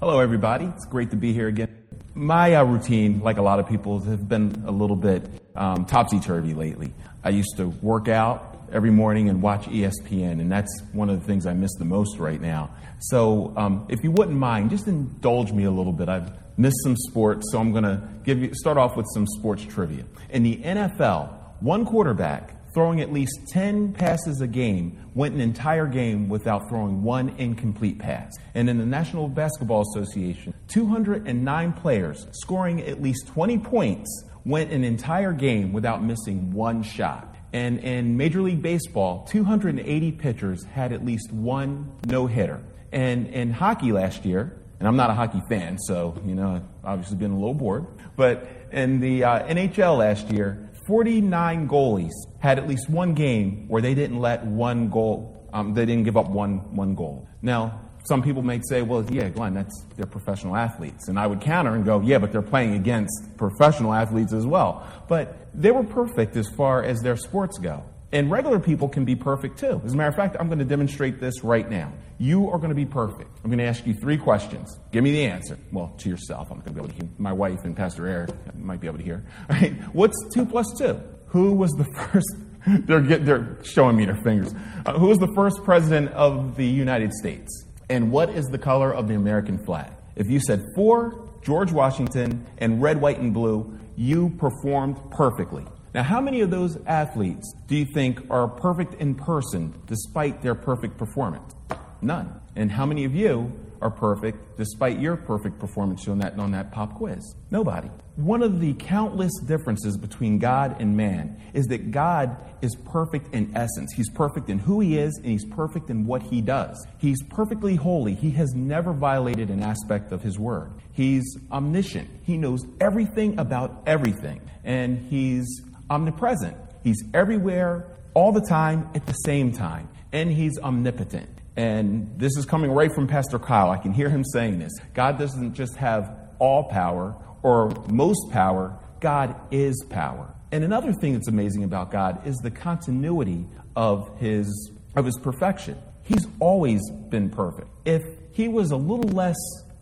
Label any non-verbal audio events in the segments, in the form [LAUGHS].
Hello, everybody. It's great to be here again. My uh, routine, like a lot of people's, has been a little bit um, topsy turvy lately. I used to work out every morning and watch ESPN, and that's one of the things I miss the most right now. So, um, if you wouldn't mind, just indulge me a little bit. I've missed some sports, so I'm going to give you start off with some sports trivia. In the NFL, one quarterback throwing at least 10 passes a game went an entire game without throwing one incomplete pass. And in the National Basketball Association, 209 players scoring at least 20 points went an entire game without missing one shot. And in Major League Baseball, 280 pitchers had at least one no hitter. And in hockey last year, and I'm not a hockey fan, so, you know, I've obviously been a little bored, but in the uh, NHL last year, 49 goalies had at least one game where they didn't let one goal, um, they didn't give up one, one goal. Now, some people may say, well, yeah, Glenn, that's, they're professional athletes. And I would counter and go, yeah, but they're playing against professional athletes as well. But they were perfect as far as their sports go. And regular people can be perfect too. As a matter of fact, I'm going to demonstrate this right now. You are going to be perfect. I'm going to ask you three questions. Give me the answer. Well, to yourself. I'm going to be able to hear. My wife and Pastor Eric might be able to hear. All right. What's two plus two? Who was the [LAUGHS] first? They're, they're showing me their fingers. Uh, who was the first president of the United States? And what is the color of the American flag? If you said four, George Washington, and red, white, and blue, you performed perfectly. Now, how many of those athletes do you think are perfect in person despite their perfect performance? None. And how many of you are perfect despite your perfect performance on that, on that pop quiz? Nobody. One of the countless differences between God and man is that God is perfect in essence. He's perfect in who he is and he's perfect in what he does. He's perfectly holy. He has never violated an aspect of his word. He's omniscient. He knows everything about everything. And he's omnipresent. He's everywhere, all the time, at the same time. And he's omnipotent. And this is coming right from Pastor Kyle. I can hear him saying this. God doesn't just have all power or most power, God is power. And another thing that's amazing about God is the continuity of his, of his perfection. He's always been perfect. If he was a little less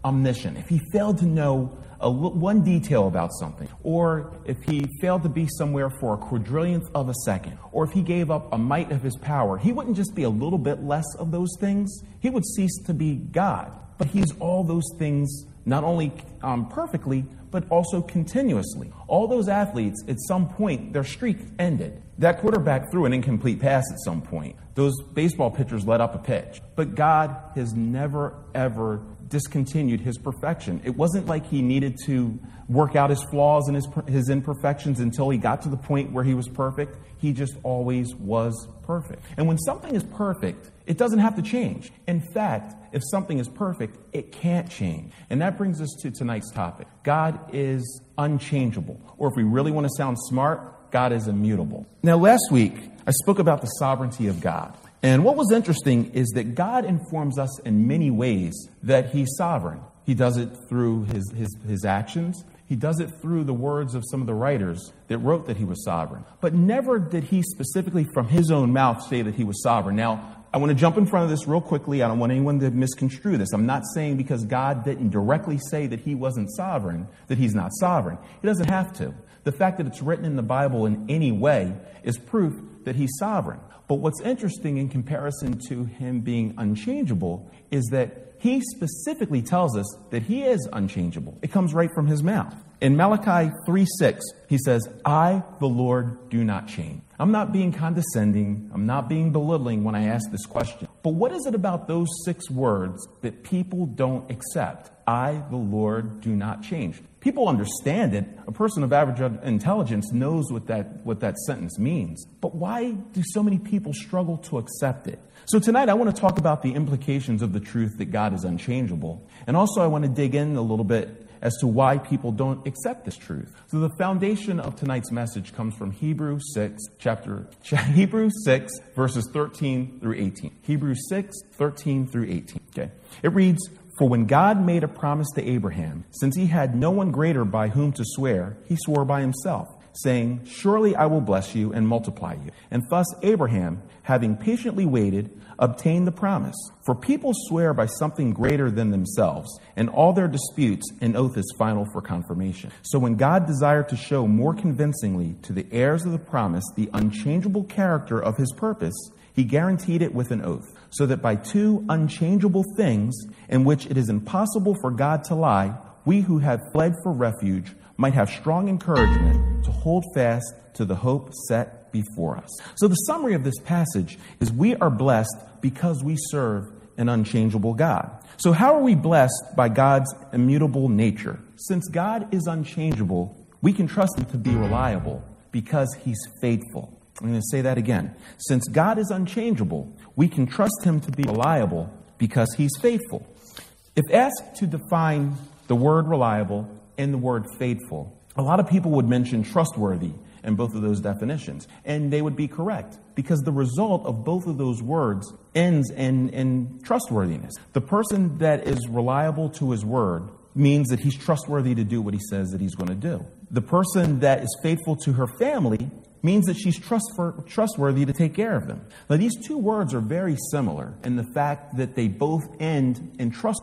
omniscient, if he failed to know a, one detail about something, or if he failed to be somewhere for a quadrillionth of a second, or if he gave up a mite of his power, he wouldn't just be a little bit less of those things. He would cease to be God. But he's all those things, not only um, perfectly, but also continuously. All those athletes, at some point, their streak ended. That quarterback threw an incomplete pass at some point. Those baseball pitchers let up a pitch. But God has never, ever discontinued his perfection. It wasn't like he needed to work out his flaws and his, his imperfections until he got to the point where he was perfect. He just always was perfect. And when something is perfect, it doesn't have to change. In fact, if something is perfect, it can't change. And that brings us to tonight's topic God is unchangeable. Or if we really want to sound smart, God is immutable. Now, last week, I spoke about the sovereignty of God. And what was interesting is that God informs us in many ways that He's sovereign. He does it through His, his, his actions, He does it through the words of some of the writers that wrote that He was sovereign. But never did He specifically from His own mouth say that He was sovereign. Now, I want to jump in front of this real quickly. I don't want anyone to misconstrue this. I'm not saying because God didn't directly say that He wasn't sovereign, that He's not sovereign. He doesn't have to. The fact that it's written in the Bible in any way is proof that He's sovereign. But what's interesting in comparison to him being unchangeable is that he specifically tells us that he is unchangeable. It comes right from his mouth. In Malachi 3 6, he says, I, the Lord, do not change. I'm not being condescending. I'm not being belittling when I ask this question. But what is it about those six words that people don't accept? I, the Lord, do not change. People understand it. A person of average intelligence knows what that, what that sentence means. But why do so many people struggle to accept it? So tonight I want to talk about the implications of the truth that God is unchangeable. And also I want to dig in a little bit as to why people don't accept this truth. So the foundation of tonight's message comes from Hebrews 6 chapter [LAUGHS] Hebrews 6 verses 13 through 18. Hebrews 6 13 through 18. Okay. It reads, for when God made a promise to Abraham, since he had no one greater by whom to swear, he swore by himself, saying, Surely I will bless you and multiply you. And thus Abraham, having patiently waited, obtained the promise. For people swear by something greater than themselves, and all their disputes, an oath is final for confirmation. So when God desired to show more convincingly to the heirs of the promise the unchangeable character of his purpose, he guaranteed it with an oath, so that by two unchangeable things, in which it is impossible for God to lie, we who have fled for refuge might have strong encouragement to hold fast to the hope set before us. So, the summary of this passage is we are blessed because we serve an unchangeable God. So, how are we blessed by God's immutable nature? Since God is unchangeable, we can trust Him to be reliable because He's faithful. I'm going to say that again. Since God is unchangeable, we can trust Him to be reliable because He's faithful. If asked to define the word reliable and the word faithful. A lot of people would mention trustworthy in both of those definitions, and they would be correct because the result of both of those words ends in, in trustworthiness. The person that is reliable to his word means that he's trustworthy to do what he says that he's going to do. The person that is faithful to her family means that she's trustworthy to take care of them. Now, these two words are very similar in the fact that they both end in trust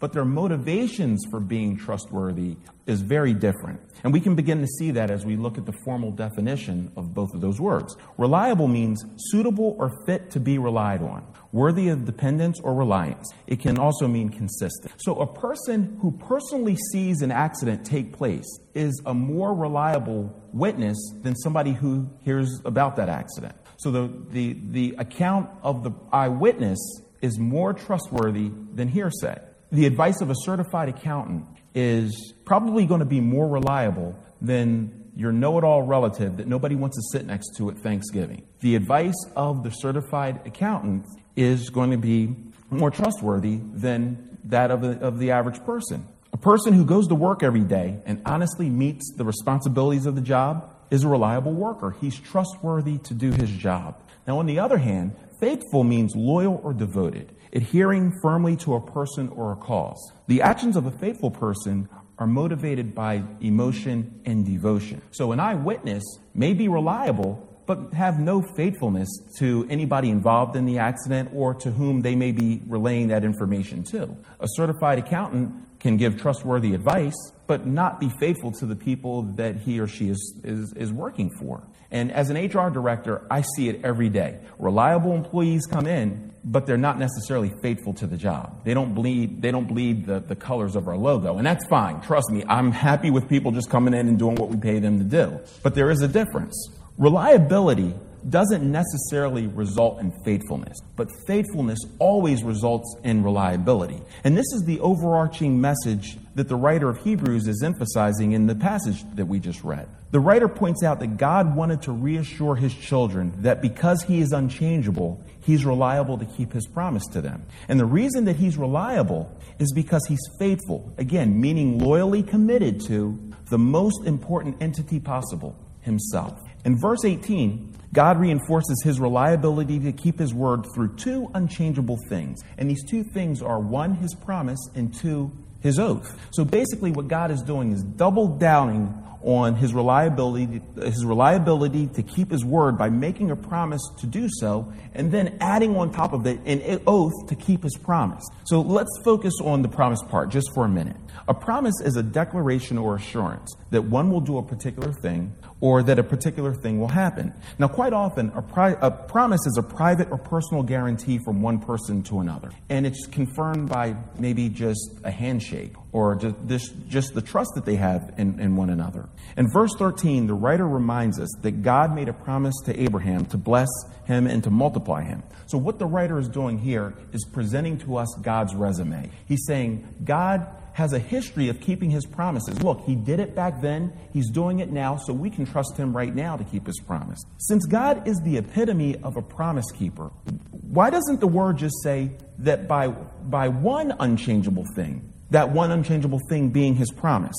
but their motivations for being trustworthy is very different. And we can begin to see that as we look at the formal definition of both of those words. Reliable means suitable or fit to be relied on, worthy of dependence or reliance. It can also mean consistent. So a person who personally sees an accident take place is a more reliable witness than somebody who hears about that accident. So the, the, the account of the eyewitness is more trustworthy than hearsay. The advice of a certified accountant is probably going to be more reliable than your know it all relative that nobody wants to sit next to at Thanksgiving. The advice of the certified accountant is going to be more trustworthy than that of the, of the average person. A person who goes to work every day and honestly meets the responsibilities of the job is a reliable worker. He's trustworthy to do his job. Now, on the other hand, faithful means loyal or devoted, adhering firmly to a person or a cause. The actions of a faithful person are motivated by emotion and devotion. So, an eyewitness may be reliable, but have no faithfulness to anybody involved in the accident or to whom they may be relaying that information to. A certified accountant can give trustworthy advice, but not be faithful to the people that he or she is, is, is working for. And as an HR director, I see it every day. Reliable employees come in, but they're not necessarily faithful to the job. They don't bleed, they don't bleed the, the colors of our logo. And that's fine. Trust me, I'm happy with people just coming in and doing what we pay them to do. But there is a difference. Reliability doesn't necessarily result in faithfulness, but faithfulness always results in reliability. And this is the overarching message that the writer of Hebrews is emphasizing in the passage that we just read. The writer points out that God wanted to reassure his children that because he is unchangeable, he's reliable to keep his promise to them. And the reason that he's reliable is because he's faithful, again, meaning loyally committed to the most important entity possible, himself. In verse 18, God reinforces his reliability to keep his word through two unchangeable things. And these two things are one, his promise, and two, his oath. So basically, what God is doing is double downing on his reliability, his reliability to keep his word by making a promise to do so, and then adding on top of it an oath to keep his promise. So let's focus on the promise part just for a minute. A promise is a declaration or assurance that one will do a particular thing or that a particular thing will happen. Now, quite often, a, pri- a, promise is a private or personal guarantee from one person to another. And it's confirmed by maybe just a handshake or just, this, just the trust that they have in, in one another. In verse 13, the writer reminds us that God made a promise to Abraham to bless him and to multiply him. So, what the writer is doing here is presenting to us God's resume. He's saying, God has a history of keeping his promises. Look, he did it back then, he's doing it now, so we can trust him right now to keep his promise. Since God is the epitome of a promise keeper, why doesn't the word just say that by, by one unchangeable thing, that one unchangeable thing being his promise?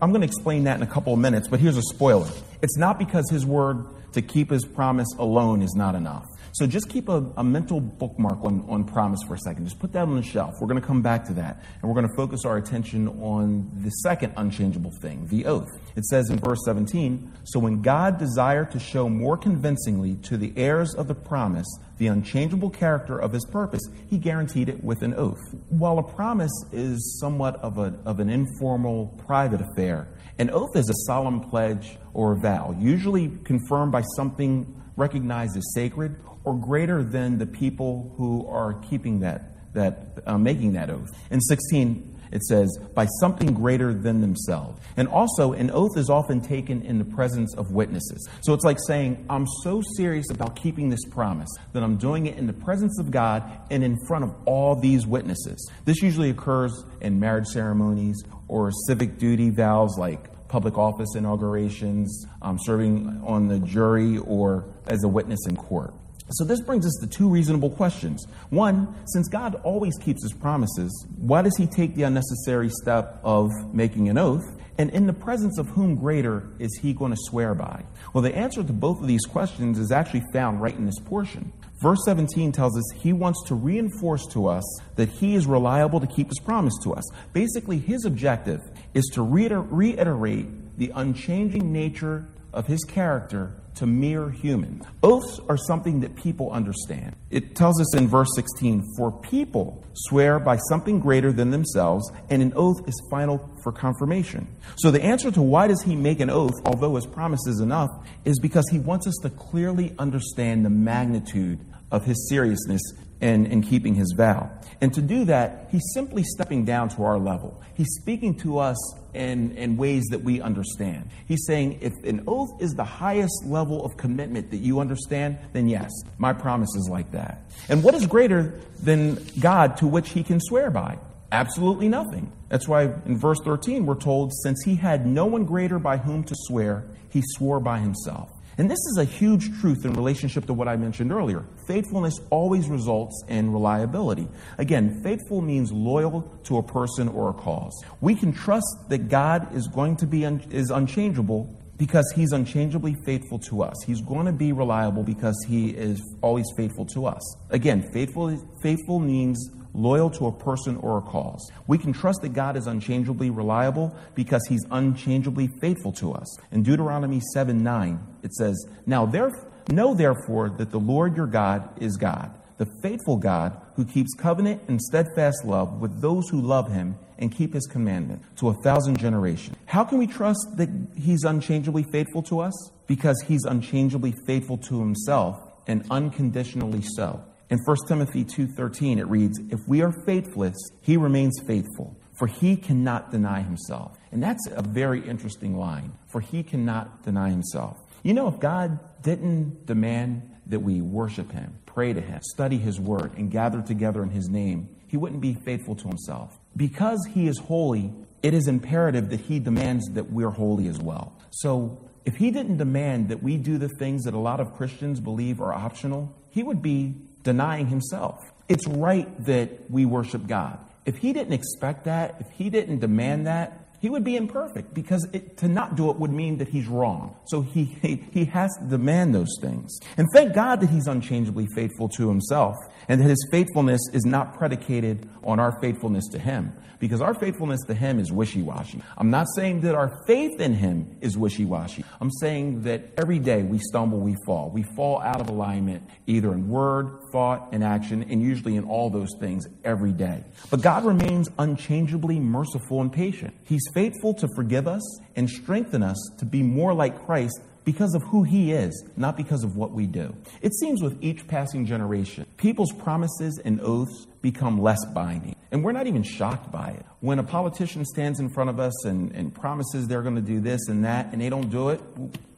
I'm going to explain that in a couple of minutes, but here's a spoiler. It's not because his word to keep his promise alone is not enough. So just keep a, a, mental bookmark on, on promise for a second. Just put that on the shelf. We're going to come back to that. And we're going to focus our attention on the second unchangeable thing, the oath. It says in verse 17 So when God desired to show more convincingly to the heirs of the promise the unchangeable character of his purpose, he guaranteed it with an oath. While a promise is somewhat of, a, of an informal, private affair, an oath is a solemn pledge or vow, usually confirmed by something recognized as sacred or greater than the people who are keeping that, that uh, making that oath. In 16, it says, by something greater than themselves. And also, an oath is often taken in the presence of witnesses. So it's like saying, I'm so serious about keeping this promise that I'm doing it in the presence of God and in front of all these witnesses. This usually occurs in marriage ceremonies or civic duty vows like public office inaugurations, um, serving on the jury, or as a witness in court. So, this brings us to two reasonable questions. One, since God always keeps his promises, why does he take the unnecessary step of making an oath? And in the presence of whom greater is he going to swear by? Well, the answer to both of these questions is actually found right in this portion. Verse 17 tells us he wants to reinforce to us that he is reliable to keep his promise to us. Basically, his objective is to reiterate the unchanging nature of his character to mere humans. Oaths are something that people understand. It tells us in verse 16 For people swear by something greater than themselves, and an oath is final for confirmation. So the answer to why does he make an oath, although his promise is enough, is because he wants us to clearly understand the magnitude of his seriousness in, in keeping his vow. And to do that, he's simply stepping down to our level. He's speaking to us in, in ways that we understand. He's saying, if an oath is the highest level of commitment that you understand, then yes, my promise is like that. And what is greater than God to which he can swear by? Absolutely nothing. That's why in verse 13 we're told, since he had no one greater by whom to swear, he swore by himself. And this is a huge truth in relationship to what I mentioned earlier. Faithfulness always results in reliability. Again, faithful means loyal to a person or a cause. We can trust that God is going to be un- is unchangeable because he's unchangeably faithful to us. He's going to be reliable because he is always faithful to us. Again, faithful faithful means loyal to a person or a cause. We can trust that God is unchangeably reliable because he's unchangeably faithful to us. In Deuteronomy 7 9, it says, Now therefore, know therefore that the Lord your God is God, the faithful God who keeps covenant and steadfast love with those who love him and keep his commandment to a thousand generations. How can we trust that he's unchangeably faithful to us? Because he's unchangeably faithful to himself and unconditionally so. In 1 Timothy 2:13 it reads, "If we are faithless, he remains faithful, for he cannot deny himself." And that's a very interesting line, for he cannot deny himself. You know, if God didn't demand that we worship him, pray to him, study his word, and gather together in his name, he wouldn't be faithful to himself. Because he is holy, it is imperative that he demands that we're holy as well. So, if he didn't demand that we do the things that a lot of Christians believe are optional, he would be denying himself. It's right that we worship God. If he didn't expect that, if he didn't demand that, he would be imperfect because it, to not do it would mean that he's wrong. So he, he, he has to demand those things. And thank God that he's unchangeably faithful to himself and that his faithfulness is not predicated on our faithfulness to him because our faithfulness to him is wishy washy. I'm not saying that our faith in him is wishy washy. I'm saying that every day we stumble, we fall. We fall out of alignment either in word, thought, and action, and usually in all those things every day. But God remains unchangeably merciful and patient. He's faithful to forgive us and strengthen us to be more like Christ because of who he is, not because of what we do. It seems with each passing generation, people's promises and oaths become less binding. And we're not even shocked by it. When a politician stands in front of us and, and promises they're going to do this and that, and they don't do it,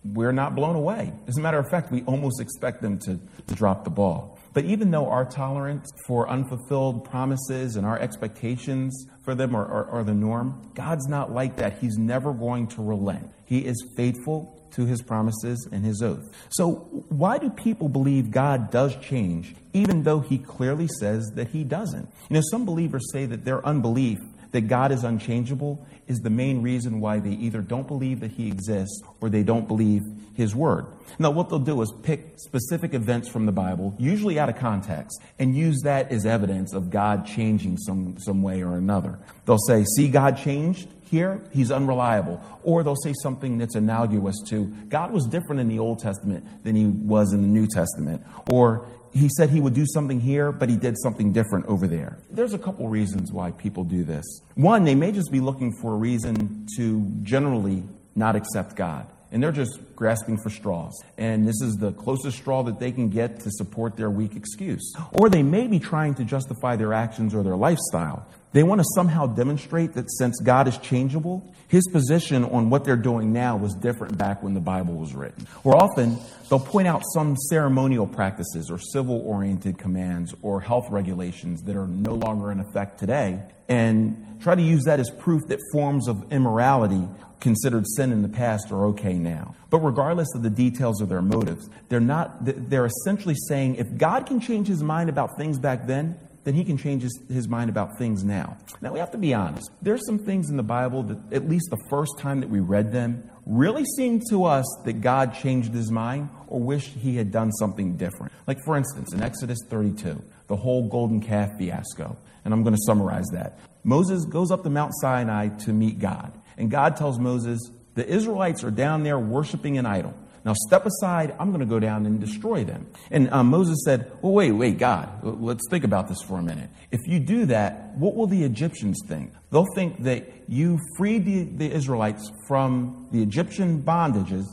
we're not blown away. As a matter of fact, we almost expect them to, to drop the ball. But even though our tolerance for unfulfilled promises and our expectations for them are, are, are, the norm, God's not like that. He's never going to relent. He is faithful to his promises and his oath. So, why do people believe God does change, even though he clearly says that he doesn't? You know, some believers say that their unbelief that God is unchangeable is the main reason why they either don't believe that he exists or they don't believe his word. Now, what they'll do is pick specific events from the Bible, usually out of context, and use that as evidence of God changing some, some way or another. They'll say, See, God changed here, he's unreliable. Or they'll say something that's analogous to God was different in the Old Testament than he was in the New Testament. Or he said he would do something here, but he did something different over there. There's a couple reasons why people do this. One, they may just be looking for a reason to generally not accept God. And they're just grasping for straws. And this is the closest straw that they can get to support their weak excuse. Or they may be trying to justify their actions or their lifestyle. They want to somehow demonstrate that since God is changeable, his position on what they're doing now was different back when the Bible was written. Or often, they'll point out some ceremonial practices or civil oriented commands or health regulations that are no longer in effect today and try to use that as proof that forms of immorality considered sin in the past are okay now. But regardless of the details of their motives, they're not they're essentially saying if God can change his mind about things back then, then he can change his, his mind about things now. Now, we have to be honest. There's some things in the Bible that, at least the first time that we read them, really seemed to us that God changed his mind or wished he had done something different. Like, for instance, in Exodus 32, the whole golden calf fiasco. And I'm going to summarize that. Moses goes up to Mount Sinai to meet God. And God tells Moses, the Israelites are down there worshiping an idol. Now step aside, I'm going to go down and destroy them. And um, Moses said, Well, wait, wait, God, let's think about this for a minute. If you do that, what will the Egyptians think? They'll think that you freed the, the Israelites from the Egyptian bondages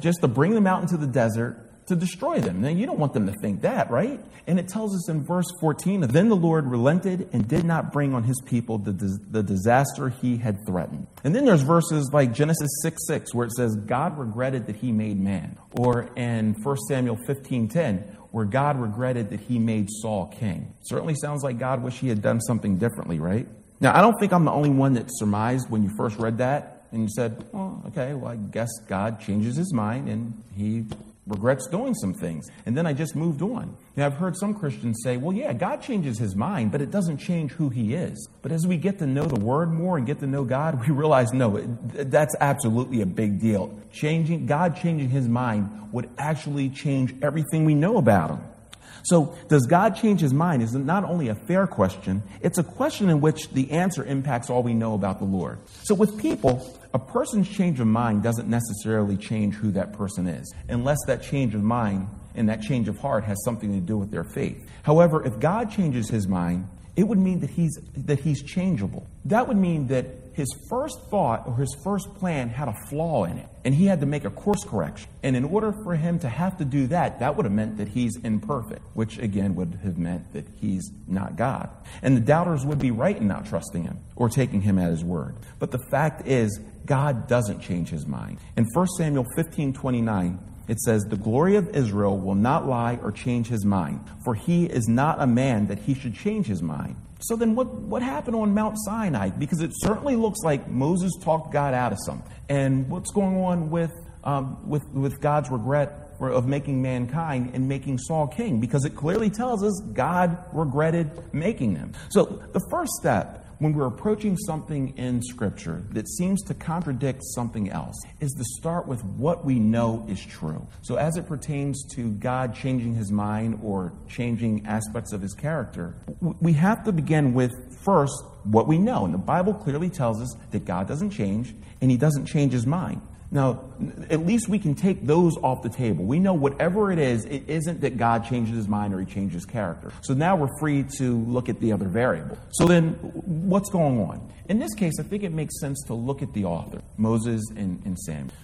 just to bring them out into the desert to destroy them. Now, you don't want them to think that, right? And it tells us in verse 14 Then the Lord relented and did not bring on his people the, the disaster he had threatened. And then there's verses like Genesis 6 6, where it says, God regretted that he made man. Or in 1 Samuel 15 10, where God regretted that he made Saul king. Certainly sounds like God wished he had done something differently, right? Now, I don't think I'm the only one that surmised when you first read that and you said, well, okay, well, I guess God changes his mind and he regrets doing some things. And then I just moved on. Know, I've heard some Christians say, well, yeah, God changes his mind, but it doesn't change who he is. But as we get to know the word more and get to know God, [LAUGHS] we realize, no, that's absolutely a big deal. Changing, God changing his mind would actually change everything we know about him. So, does God change his mind? Is not only a fair question, it's a question in which the answer impacts all we know about the Lord. So, with people, a person's change of mind doesn't necessarily change who that person is, unless that change of mind and that change of heart has something to do with their faith. However, if God changes his mind, it would mean that he's, that he's changeable. That would mean that his first thought or his first plan had a flaw in it, and he had to make a course correction. And in order for him to have to do that, that would have meant that he's imperfect, which again would have meant that he's not God. And the doubters would be right in not trusting him or taking him at his word. But the fact is, God doesn't change his mind. In 1 Samuel 15 29, it says, The glory of Israel will not lie or change his mind, for he is not a man that he should change his mind. So then, what, what happened on Mount Sinai? Because it certainly looks like Moses talked God out of something. And what's going on with, um, with, with God's regret of making mankind and making Saul king? Because it clearly tells us God regretted making them. So, the first step when we're approaching something in Scripture that seems to contradict something else is to start with what we know is true. So, as it pertains to God changing his mind or changing aspects of his character, we have to begin with first what we know. And the Bible clearly tells us that God doesn't change and he doesn't change his mind. Now, at least we can take those off the table. We know whatever it is, it isn't that God changes his mind or he changes character. So now we're free to look at the other variable. So then, what's going on? In this case, I think it makes sense to look at the author, Moses and, and Samuel.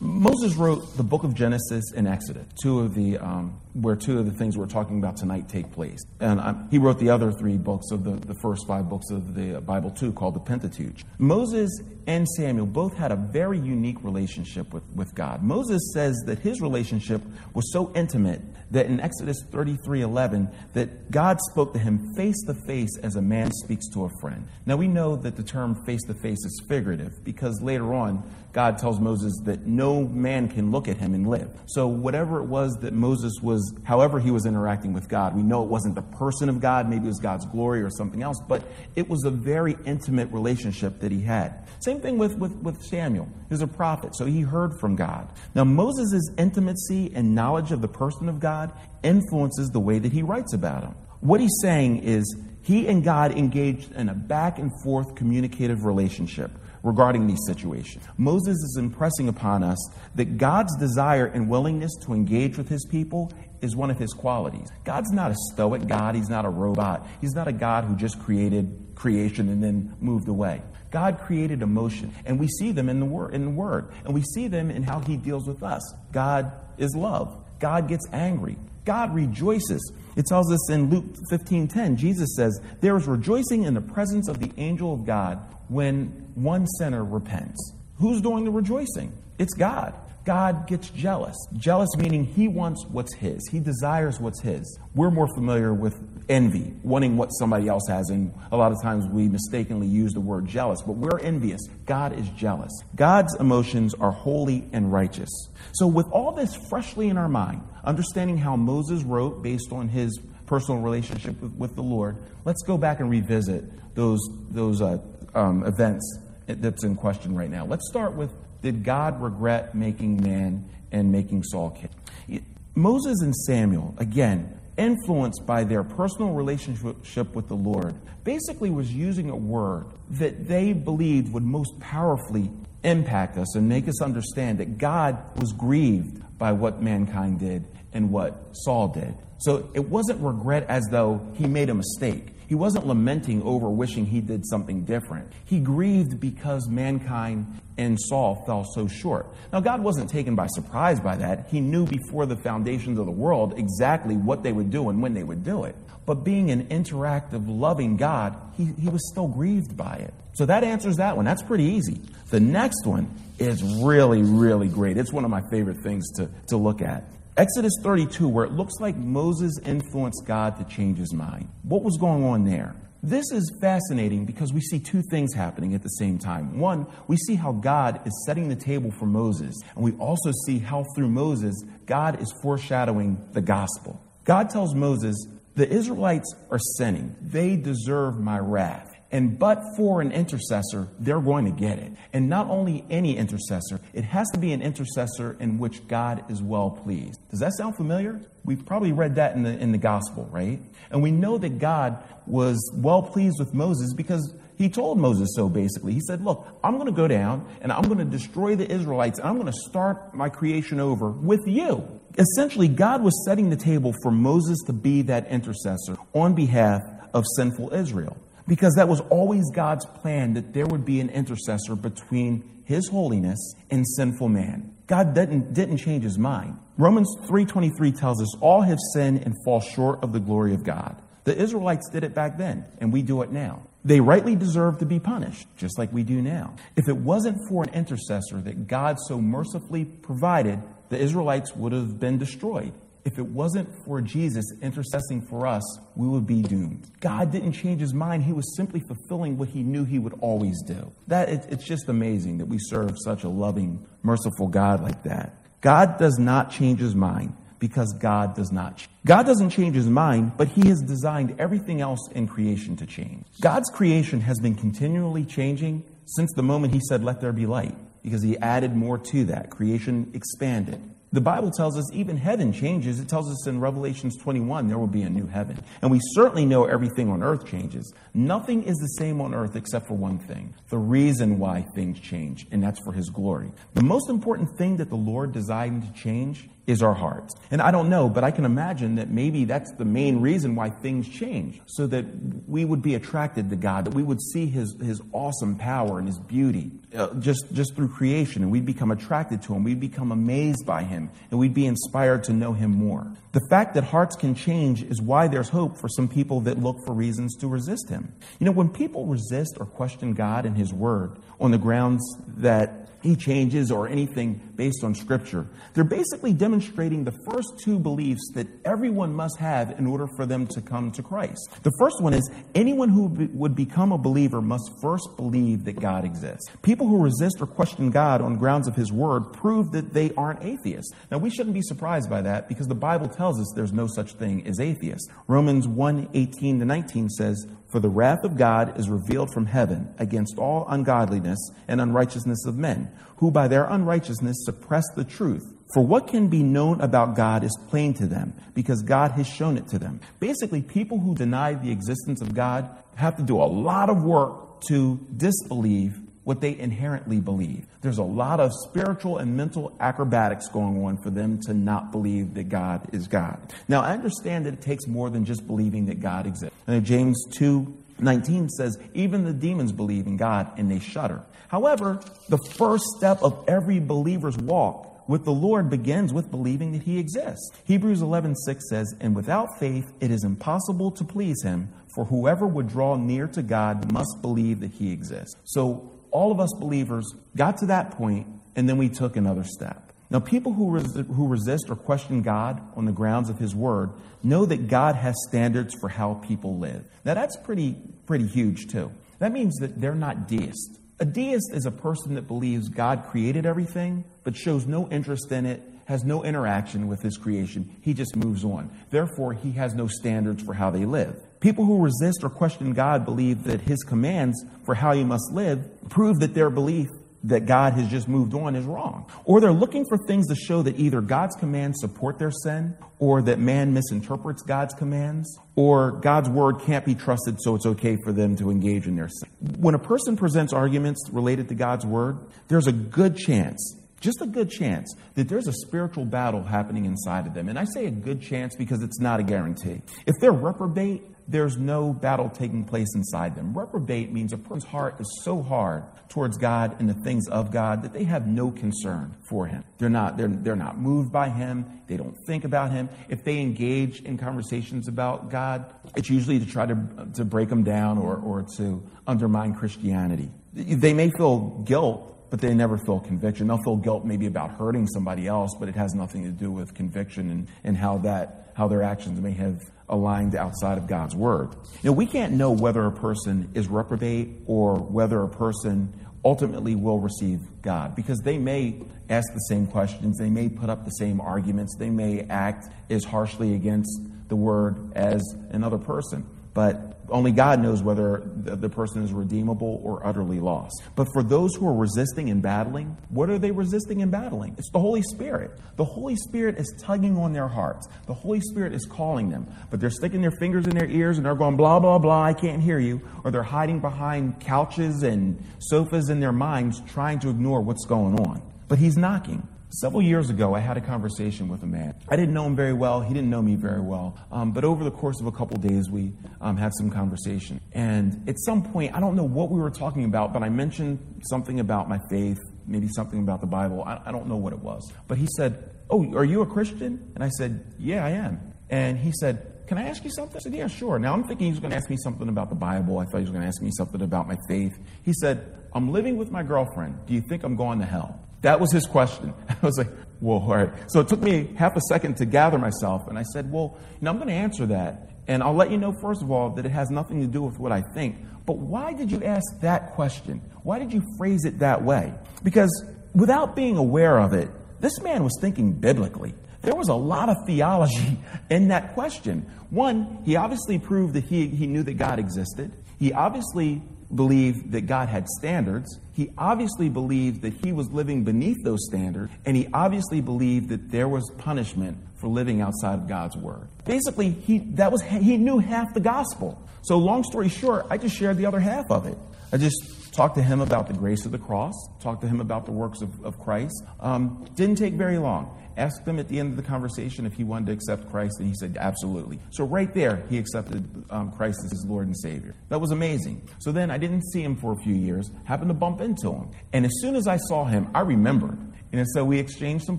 Moses wrote the book of Genesis and Exodus, two of the um, where two of the things we're talking about tonight take place. And um, he wrote the other three books of the, the first five books of the Bible too, called the Pentateuch. Moses and Samuel both had a very unique relationship with, with God. Moses says that his relationship was so intimate that in Exodus 33 11, that God spoke to him face to face as a man speaks to a friend. Now we know that the term face to face is figurative because later on, God tells Moses that no man can look at him and live. So, whatever it was that Moses was, however he was interacting with God, we know it wasn't the person of God, maybe it was God's glory or something else, but it was a very intimate relationship that he had. Same thing with, with, with Samuel. He was a prophet, so he heard from God. Now, Moses' intimacy and knowledge of the person of God influences the way that he writes about him. What he's saying is he and God engaged in a back and forth communicative relationship regarding these situations. Moses is impressing upon us that God's desire and willingness to engage with his people is one of his qualities. God's not a stoic God, he's not a robot. He's not a God who just created creation and then moved away. God created emotion, and we see them in the word, in the word, and we see them in how he deals with us. God is love. God gets angry. God rejoices. It tells us in Luke 15:10, Jesus says, "There is rejoicing in the presence of the angel of God when one sinner repents." Who's doing the rejoicing? It's God. God gets jealous. Jealous meaning he wants what's his. He desires what's his. We're more familiar with envy, wanting what somebody else has, and a lot of times we mistakenly use the word jealous, but we're envious. God is jealous. God's emotions are holy and righteous. So, with all this freshly in our mind, understanding how Moses wrote based on his personal relationship with, with the Lord, let's go back and revisit those, those uh, um, events that's in question right now. Let's start with did God regret making man and making Saul king? Moses and Samuel, again, influenced by their personal relationship with the Lord, basically was using a word that they believed would most powerfully impact us and make us understand that God was grieved by what mankind did and what Saul did. So it wasn't regret as though he made a mistake. He wasn't lamenting over wishing he did something different. He grieved because mankind and Saul fell so short. Now, God wasn't taken by surprise by that. He knew before the foundations of the world exactly what they would do and when they would do it. But being an interactive, loving God, he, he was still grieved by it. So that answers that one. That's pretty easy. The next one is really, really great. It's one of my favorite things to, to look at. Exodus 32, where it looks like Moses influenced God to change his mind. What was going on there? This is fascinating because we see two things happening at the same time. One, we see how God is setting the table for Moses, and we also see how through Moses, God is foreshadowing the gospel. God tells Moses, The Israelites are sinning, they deserve my wrath. And but for an intercessor, they're going to get it. And not only any intercessor, it has to be an intercessor in which God is well pleased. Does that sound familiar? We've probably read that in the, in the gospel, right? And we know that God was well pleased with Moses because he told Moses so basically. He said, Look, I'm going to go down and I'm going to destroy the Israelites and I'm going to start my creation over with you. Essentially, God was setting the table for Moses to be that intercessor on behalf of sinful Israel because that was always God's plan that there would be an intercessor between his holiness and sinful man. God didn't, didn't change his mind. Romans 3:23 tells us all have sinned and fall short of the glory of God. The Israelites did it back then, and we do it now. They rightly deserve to be punished, just like we do now. If it wasn't for an intercessor that God so mercifully provided, the Israelites would have been destroyed if it wasn't for Jesus intercessing for us, we would be doomed. God didn't change his mind. He was simply fulfilling what he knew he would always do. That it, it's just amazing that we serve such a loving, merciful God like that. God does not change his mind because God does not. change. God doesn't change his mind, but he has designed everything else in creation to change. God's creation has been continually changing since the moment he said, Let there be light, because he added more to that. Creation expanded. The Bible tells us even heaven changes. It tells us in Revelations 21 there will be a new heaven. And we certainly know everything on earth changes. Nothing is the same on earth except for one thing the reason why things change, and that's for His glory. The most important thing that the Lord designed to change is our hearts. And I don't know, but I can imagine that maybe that's the main reason why things change, so that we would be attracted to God, that we would see His, his awesome power and His beauty uh, just, just through creation, and we'd become attracted to Him. We'd become amazed by Him him, and we'd be inspired to know him more. The fact that hearts can change is why there's hope for some people that look for reasons to resist him. You know, when people resist or question God and his word on the grounds that he changes or anything based on Scripture. They're basically demonstrating the first two beliefs that everyone must have in order for them to come to Christ. The first one is anyone who would become a believer must first believe that God exists. People who resist or question God on grounds of His Word prove that they aren't atheists. Now, we shouldn't be surprised by that because the Bible tells us there's no such thing as atheists. Romans 1 18 to 19 says, For the wrath of God is revealed from heaven against all ungodliness and unrighteousness of men who by their unrighteousness suppress the truth. For what can be known about God is plain to them, because God has shown it to them. Basically, people who deny the existence of God have to do a lot of work to disbelieve what they inherently believe. There's a lot of spiritual and mental acrobatics going on for them to not believe that God is God. Now, I understand that it takes more than just believing that God exists. James 2 19 says, Even the demons believe in God and they shudder. However, the first step of every believer's walk with the Lord begins with believing that He exists. Hebrews 11 6 says, And without faith it is impossible to please Him, for whoever would draw near to God must believe that He exists. So all of us believers got to that point, and then we took another step. Now, people who, who resist or question God on the grounds of His Word know that God has standards for how people live. Now, that's pretty, pretty huge, too. That means that they're not deists. A deist is a person that believes God created everything, but shows no interest in it, has no interaction with his creation. He just moves on. Therefore, he has no standards for how they live. People who resist or question God believe that his commands for how you must live prove that their belief that God has just moved on is wrong. Or they're looking for things to show that either God's commands support their sin, or that man misinterprets God's commands, or God's word can't be trusted, so it's okay for them to engage in their sin. When a person presents arguments related to God's word, there's a good chance just a good chance that there's a spiritual battle happening inside of them. And I say a good chance because it's not a guarantee. If they're reprobate, there's no battle taking place inside them. Reprobate means a person's heart is so hard towards God and the things of God that they have no concern for Him. They're not, they're, they're not moved by Him. They don't think about Him. If they engage in conversations about God, it's usually to try to, to break them down or, or to undermine Christianity. They may feel guilt but they never feel conviction. They'll feel guilt maybe about hurting somebody else, but it has nothing to do with conviction and, and how that how their actions may have aligned outside of God's word. Know, we can't know whether a person is reprobate or whether a person ultimately will receive God because they may ask the same questions, they may put up the same arguments, they may act as harshly against the word as another person. But only God knows whether the person is redeemable or utterly lost. But for those who are resisting and battling, what are they resisting and battling? It's the Holy Spirit. The Holy Spirit is tugging on their hearts. The Holy Spirit is calling them, but they're sticking their fingers in their ears and they're going, blah, blah, blah, I can't hear you. Or they're hiding behind couches and sofas in their minds, trying to ignore what's going on. But He's knocking. Several years ago, I had a conversation with a man. I didn't know him very well. He didn't know me very well. Um, but over the course of a couple days, we um, had some conversation. And at some point, I don't know what we were talking about, but I mentioned something about my faith, maybe something about the Bible. I, I don't know what it was. But he said, Oh, are you a Christian? And I said, Yeah, I am. And he said, Can I ask you something? I said, Yeah, sure. Now I'm thinking he was going to ask me something about the Bible. I thought he was going to ask me something about my faith. He said, I'm living with my girlfriend. Do you think I'm going to hell? That was his question. [LAUGHS] I was like, well, all right. So it took me half a second to gather myself. And I said, well, you know, I'm going to answer that. And I'll let you know, first of all, that it has nothing to do with what I think. But why did you ask that question? Why did you phrase it that way? Because without being aware of it, this man was thinking biblically. There was a lot of theology [LAUGHS] in that question. One, he obviously proved that he, he knew that God existed. He obviously believed that God had standards. He obviously believed that he was living beneath those standards. And he obviously believed that there was punishment for living outside of God's word. Basically, he, that was, he knew half the gospel. So, long story short, I just shared the other half of it. I just talked to him about the grace of the cross, talked to him about the works of, of Christ. Um, didn't take very long asked him at the end of the conversation if he wanted to accept Christ, and he said, absolutely. So, right there, he accepted um, Christ as his Lord and Savior. That was amazing. So, then I didn't see him for a few years, happened to bump into him. And as soon as I saw him, I remembered. Know, so we exchanged some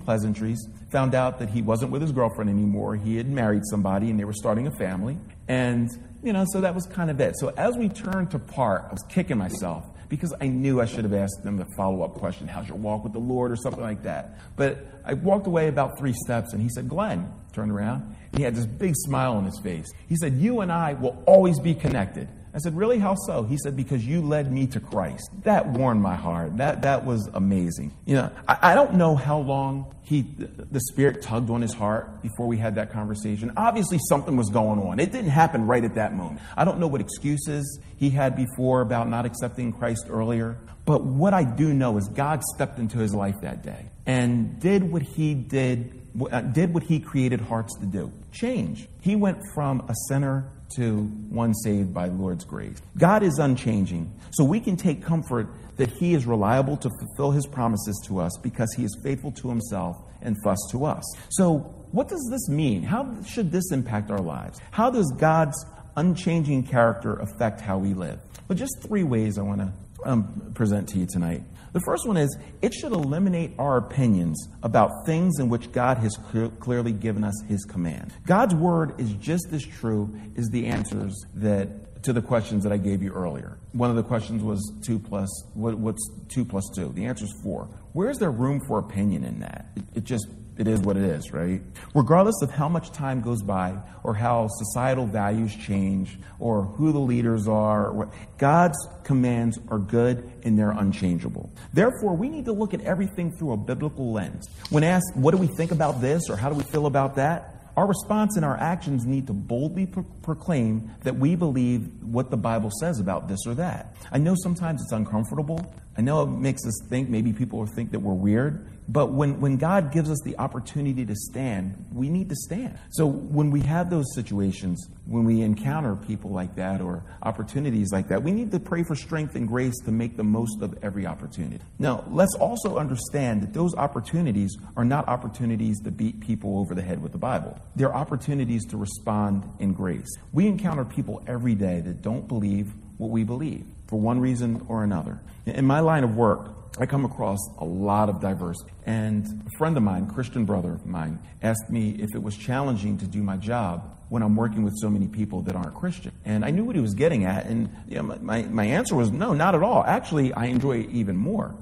pleasantries, found out that he wasn't with his girlfriend anymore. He had married somebody and they were starting a family. And, you know, so that was kind of it. So as we turned to part, I was kicking myself because I knew I should have asked them the follow up question How's your walk with the Lord or something like that. But I walked away about three steps and he said, Glenn, turned around. He had this big smile on his face. He said, You and I will always be connected. I said, Really? How so? He said, Because you led me to Christ. That warmed my heart. That, that was amazing. You know, I, I don't know how long he, the Spirit tugged on his heart before we had that conversation. Obviously, something was going on. It didn't happen right at that moment. I don't know what excuses he had before about not accepting Christ earlier. But what I do know is God stepped into his life that day and did what he did, uh, did what he created hearts to do change. He went from a sinner to one saved by Lord's grace. God is unchanging, so we can take comfort that He is reliable to fulfill His promises to us because He is faithful to Himself and thus to us. So, what does this mean? How should this impact our lives? How does God's unchanging character affect how we live? Well, just three ways I want to um, present to you tonight. The first one is it should eliminate our opinions about things in which God has clear, clearly given us his command. God's word is just as true as the answers that to the questions that I gave you earlier. One of the questions was two plus what, what's two plus two? The answer is four. Where is there room for opinion in that? It, it just it is what it is, right? Regardless of how much time goes by or how societal values change or who the leaders are, God's commands are good and they're unchangeable. Therefore, we need to look at everything through a biblical lens. When asked, what do we think about this or how do we feel about that? Our response and our actions need to boldly pro- proclaim that we believe what the Bible says about this or that. I know sometimes it's uncomfortable. I know it makes us think, maybe people will think that we're weird. But when, when God gives us the opportunity to stand, we need to stand. So when we have those situations, when we encounter people like that or opportunities like that, we need to pray for strength and grace to make the most of every opportunity. Now, let's also understand that those opportunities are not opportunities to beat people over the head with the Bible. They're opportunities to respond in grace. We encounter people every day that don't believe what we believe for one reason or another. In my line of work, I come across a lot of diversity. And a friend of mine, Christian brother of mine, asked me if it was challenging to do my job when I'm working with so many people that aren't Christian. And I knew what he was getting at. And you know, my, my answer was no, not at all. Actually, I enjoy it even more.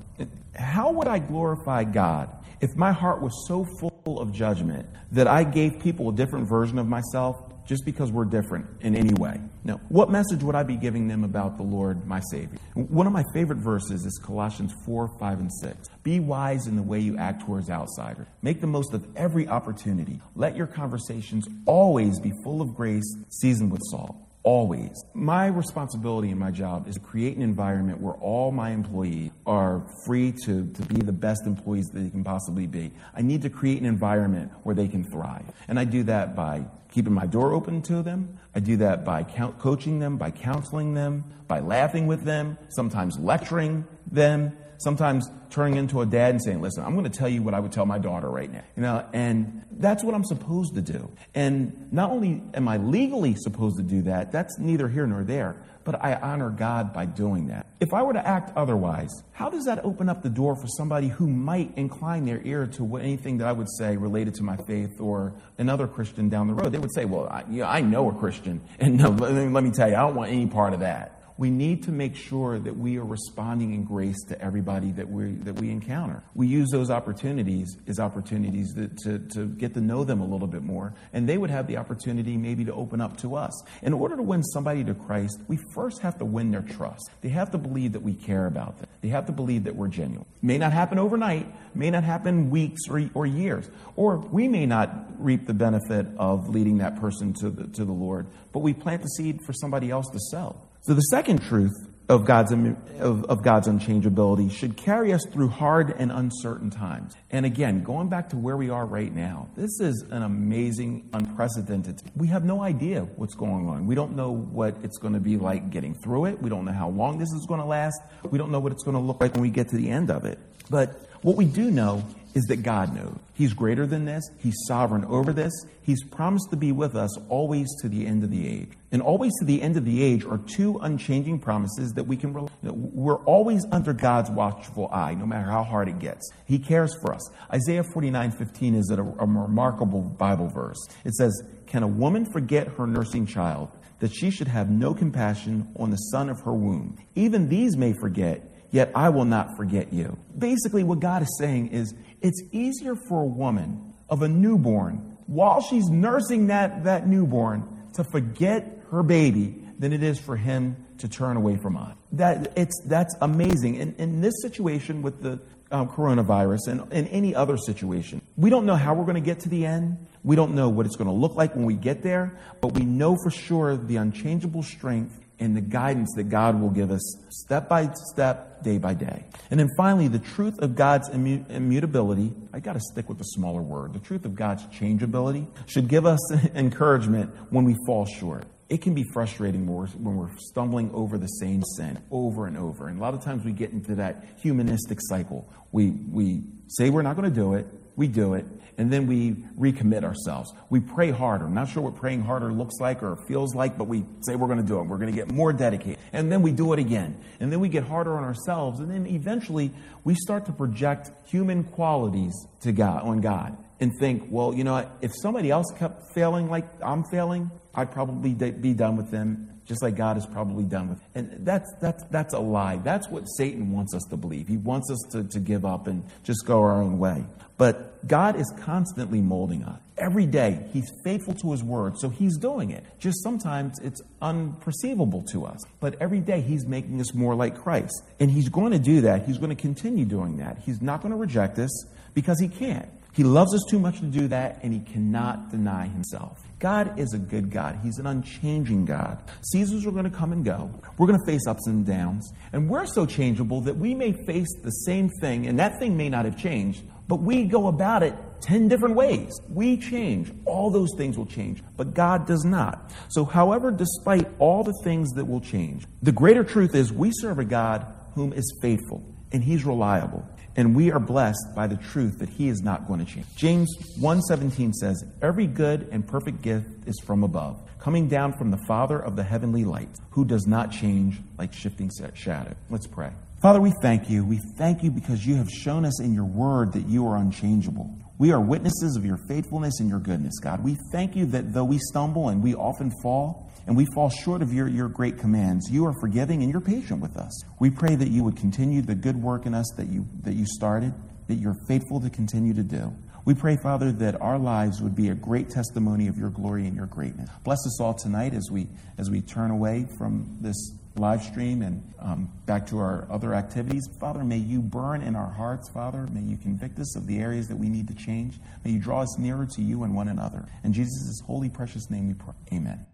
How would I glorify God if my heart was so full of judgment that I gave people a different version of myself just because we're different in any way. No. What message would I be giving them about the Lord, my Savior? One of my favorite verses is Colossians 4, 5, and 6. Be wise in the way you act towards outsiders. Make the most of every opportunity. Let your conversations always be full of grace, seasoned with salt always. My responsibility in my job is to create an environment where all my employees are free to, to be the best employees that they can possibly be. I need to create an environment where they can thrive. And I do that by keeping my door open to them. I do that by coaching them, by counseling them, by laughing with them, sometimes lecturing them, sometimes turning into a dad and saying, listen, I'm going to tell you what I would tell my daughter right now. You know, and that's what I'm supposed to do. And not only am I legally supposed to do that, that's neither here nor there, but I honor God by doing that. If I were to act otherwise, how does that open up the door for somebody who might incline their ear to anything that I would say related to my faith or another Christian down the road? They would say, well, I, you know, I know a Christian, [LAUGHS] and no, let me tell you, I don't want any part of that we need to make sure that we are responding in grace to everybody that we, that we encounter. We use those opportunities as opportunities that, to, to get to know them a little bit more, and they would have the opportunity maybe to open up to us. In order to win somebody to Christ, we first have to win their trust. They have to believe that we care about them, they have to believe that we're genuine. May not happen overnight, may not happen weeks or, or years, or we may not reap the benefit of leading that person to the, to the Lord, but we plant the seed for somebody else to sow. So the second truth of God's, of, of, God's unchangeability should carry us through hard and uncertain times. And again, going back to where we are right now, this is an amazing, unprecedented. We have no idea what's going on. We don't know what it's going to be like getting through it. We don't know how long this is going to last. We don't know what it's going to look like when we get to the end of it. But what we do know is that God knows. He's greater than this, He's sovereign over this. He's promised to be with us always to the end of the age. And always to the end of the age are two unchanging promises that we can rely We're always under God's watchful eye, no matter how hard it gets. He cares for us. Isaiah 49:15 is a, a remarkable Bible verse. It says, Can a woman forget her nursing child, that she should have no compassion on the son of her womb? Even these may forget yet I will not forget you. Basically, what God is saying is it's easier for a woman of a newborn, while she's nursing that, that newborn, to forget her baby than it is for him to turn away from us. That, it's, that's amazing. In, in this situation with the um, coronavirus and in any other situation, we don't know how we're going to get to the end. We don't know what it's going to look like when we get there, but we know for sure the unchangeable strength and the guidance that God will give us step by step, day by day. And then finally, the truth of God's immu- immutability. I got to stick with the smaller word. The truth of God's changeability should give us [LAUGHS] encouragement when we fall short. It can be frustrating when we're, stumbling over the same sin over and over. And a lot of times we get into that humanistic cycle. We, we say we're not going to do it, we do it, and then we recommit ourselves. We pray harder. I'm not sure what praying harder looks like or feels like, but we say we're going to do it. We're going to get more dedicated. And then we do it again. And then we get harder on ourselves. And then eventually we start to project human qualities to God, on God and think, well, you know, if somebody else kept failing like I'm failing, I'd probably be done with them just like God is probably done with. And that's, that's, that's a lie. That's what Satan wants us to believe. He wants us to, to give up and just go our own way. But God is constantly molding us. Every day, He's faithful to His word, so He's doing it. Just sometimes it's unperceivable to us. But every day, He's making us more like Christ. And He's going to do that. He's going to continue doing that. He's not going to reject us because He can't. He loves us too much to do that, and He cannot deny Himself. God is a good God. He's an unchanging God. Seasons are going to come and go. We're going to face ups and downs. And we're so changeable that we may face the same thing, and that thing may not have changed, but we go about it 10 different ways. We change. All those things will change, but God does not. So, however, despite all the things that will change, the greater truth is we serve a God whom is faithful and he's reliable and we are blessed by the truth that he is not going to change. James 1:17 says, "Every good and perfect gift is from above, coming down from the Father of the heavenly lights, who does not change like shifting shadow." Let's pray. Father, we thank you. We thank you because you have shown us in your word that you are unchangeable. We are witnesses of your faithfulness and your goodness, God. We thank you that though we stumble and we often fall, and we fall short of your, your great commands, you are forgiving and you're patient with us. We pray that you would continue the good work in us that you, that you started, that you're faithful to continue to do. We pray, Father, that our lives would be a great testimony of your glory and your greatness. Bless us all tonight as we, as we turn away from this live stream and um, back to our other activities. Father, may you burn in our hearts, Father. May you convict us of the areas that we need to change. May you draw us nearer to you and one another. In Jesus' holy, precious name we pray. Amen.